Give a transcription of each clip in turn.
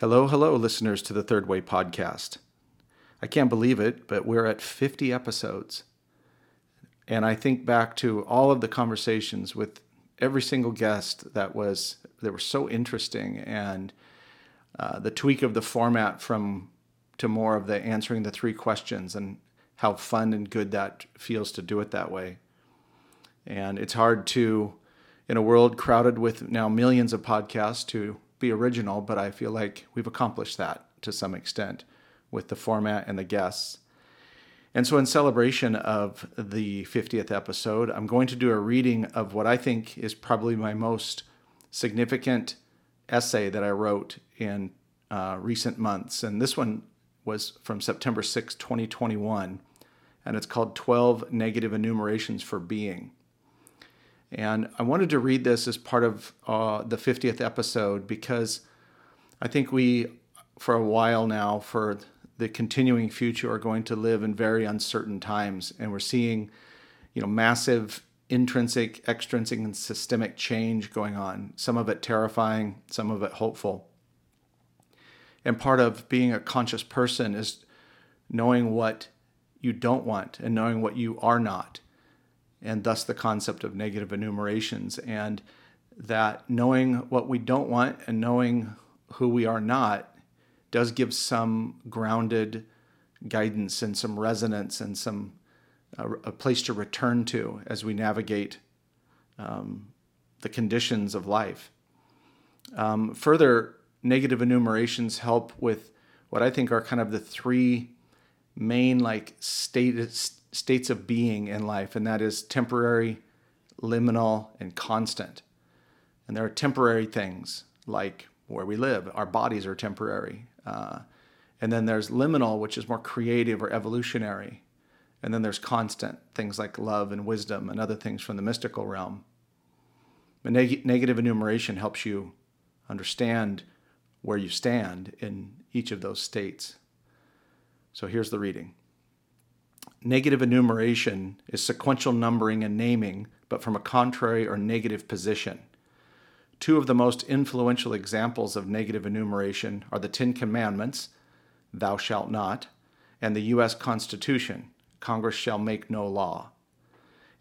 Hello, hello, listeners to the Third Way podcast. I can't believe it, but we're at 50 episodes. And I think back to all of the conversations with every single guest that was that were so interesting and uh, the tweak of the format from to more of the answering the three questions and how fun and good that feels to do it that way. And it's hard to, in a world crowded with now millions of podcasts, to be original, but I feel like we've accomplished that to some extent with the format and the guests. And so, in celebration of the 50th episode, I'm going to do a reading of what I think is probably my most significant essay that I wrote in uh, recent months. And this one was from September 6, 2021, and it's called 12 Negative Enumerations for Being. And I wanted to read this as part of uh, the 50th episode because I think we, for a while now, for the continuing future, are going to live in very uncertain times. And we're seeing, you know, massive intrinsic, extrinsic, and systemic change going on, some of it terrifying, some of it hopeful. And part of being a conscious person is knowing what you don't want and knowing what you are not and thus the concept of negative enumerations. And that knowing what we don't want and knowing who we are not does give some grounded guidance and some resonance and some uh, a place to return to as we navigate um, the conditions of life. Um, further, negative enumerations help with what I think are kind of the three main like status states of being in life, and that is temporary, liminal, and constant. And there are temporary things like where we live, our bodies are temporary. Uh, and then there's liminal, which is more creative or evolutionary. And then there's constant, things like love and wisdom and other things from the mystical realm. Neg- negative enumeration helps you understand where you stand in each of those states. So here's the reading negative enumeration is sequential numbering and naming, but from a contrary or negative position. Two of the most influential examples of negative enumeration are the Ten Commandments, Thou shalt not, and the U.S. Constitution, Congress shall make no law.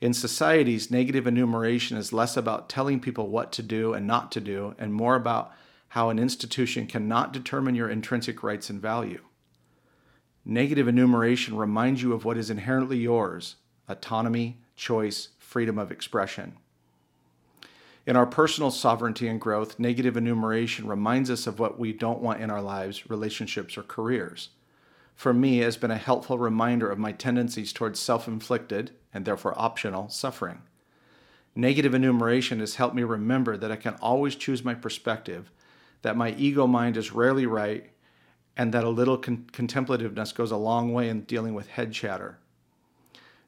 In societies, negative enumeration is less about telling people what to do and not to do, and more about how an institution cannot determine your intrinsic rights and value. Negative enumeration reminds you of what is inherently yours autonomy, choice, freedom of expression. In our personal sovereignty and growth, negative enumeration reminds us of what we don't want in our lives, relationships, or careers. For me, it has been a helpful reminder of my tendencies towards self inflicted, and therefore optional, suffering. Negative enumeration has helped me remember that I can always choose my perspective, that my ego mind is rarely right, and that a little con- contemplativeness goes a long way in dealing with head chatter.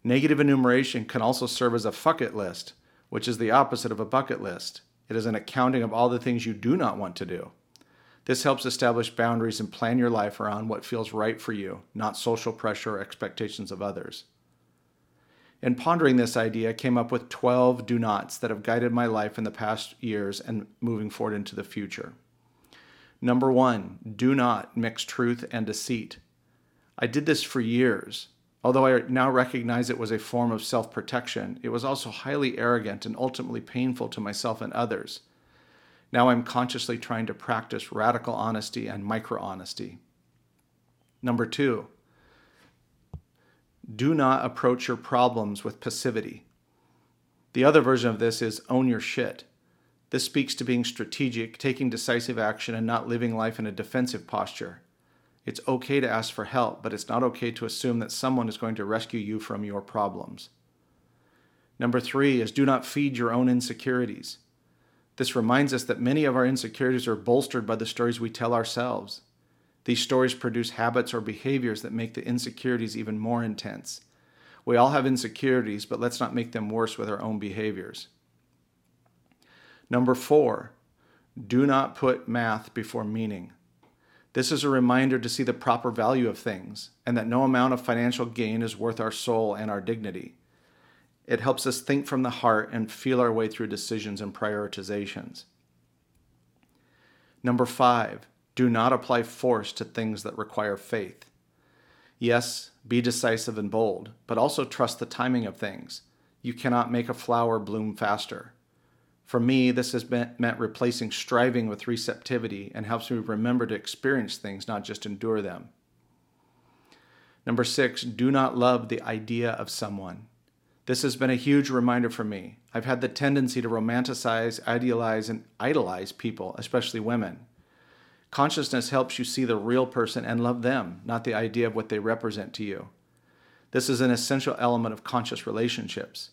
Negative enumeration can also serve as a fuck it list, which is the opposite of a bucket list. It is an accounting of all the things you do not want to do. This helps establish boundaries and plan your life around what feels right for you, not social pressure or expectations of others. In pondering this idea, I came up with 12 do nots that have guided my life in the past years and moving forward into the future. Number one, do not mix truth and deceit. I did this for years. Although I now recognize it was a form of self protection, it was also highly arrogant and ultimately painful to myself and others. Now I'm consciously trying to practice radical honesty and micro honesty. Number two, do not approach your problems with passivity. The other version of this is own your shit. This speaks to being strategic, taking decisive action, and not living life in a defensive posture. It's okay to ask for help, but it's not okay to assume that someone is going to rescue you from your problems. Number three is do not feed your own insecurities. This reminds us that many of our insecurities are bolstered by the stories we tell ourselves. These stories produce habits or behaviors that make the insecurities even more intense. We all have insecurities, but let's not make them worse with our own behaviors. Number four, do not put math before meaning. This is a reminder to see the proper value of things and that no amount of financial gain is worth our soul and our dignity. It helps us think from the heart and feel our way through decisions and prioritizations. Number five, Do not apply force to things that require faith. Yes, be decisive and bold, but also trust the timing of things. You cannot make a flower bloom faster. For me, this has been, meant replacing striving with receptivity and helps me remember to experience things, not just endure them. Number six, do not love the idea of someone. This has been a huge reminder for me. I've had the tendency to romanticize, idealize, and idolize people, especially women. Consciousness helps you see the real person and love them, not the idea of what they represent to you. This is an essential element of conscious relationships.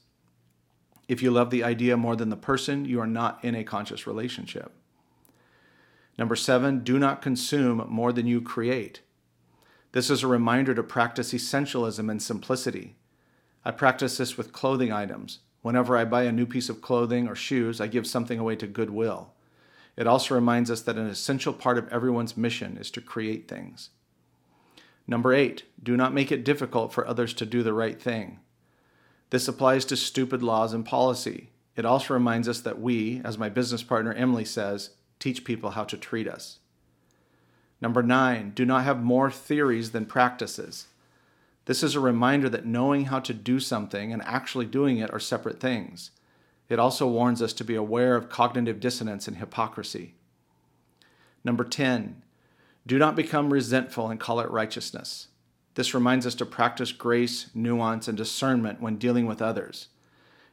If you love the idea more than the person, you are not in a conscious relationship. Number seven, do not consume more than you create. This is a reminder to practice essentialism and simplicity. I practice this with clothing items. Whenever I buy a new piece of clothing or shoes, I give something away to Goodwill. It also reminds us that an essential part of everyone's mission is to create things. Number eight, do not make it difficult for others to do the right thing. This applies to stupid laws and policy. It also reminds us that we, as my business partner Emily says, teach people how to treat us. Number nine, do not have more theories than practices. This is a reminder that knowing how to do something and actually doing it are separate things. It also warns us to be aware of cognitive dissonance and hypocrisy. Number 10, do not become resentful and call it righteousness. This reminds us to practice grace, nuance, and discernment when dealing with others.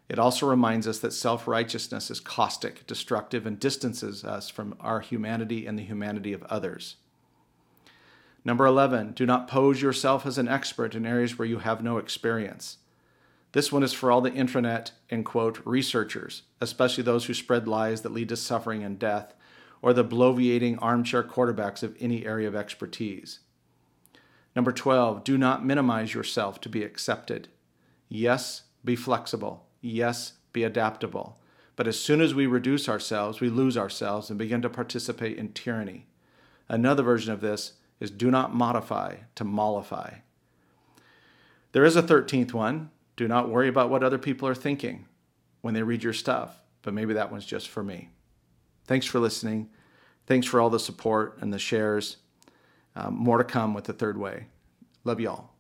It also reminds us that self righteousness is caustic, destructive, and distances us from our humanity and the humanity of others. Number 11, do not pose yourself as an expert in areas where you have no experience. This one is for all the intranet, and quote, researchers, especially those who spread lies that lead to suffering and death, or the bloviating armchair quarterbacks of any area of expertise. Number 12, do not minimize yourself to be accepted. Yes, be flexible. Yes, be adaptable. But as soon as we reduce ourselves, we lose ourselves and begin to participate in tyranny. Another version of this is do not modify to mollify. There is a 13th one. Do not worry about what other people are thinking when they read your stuff, but maybe that one's just for me. Thanks for listening. Thanks for all the support and the shares. Um, more to come with the third way. Love y'all.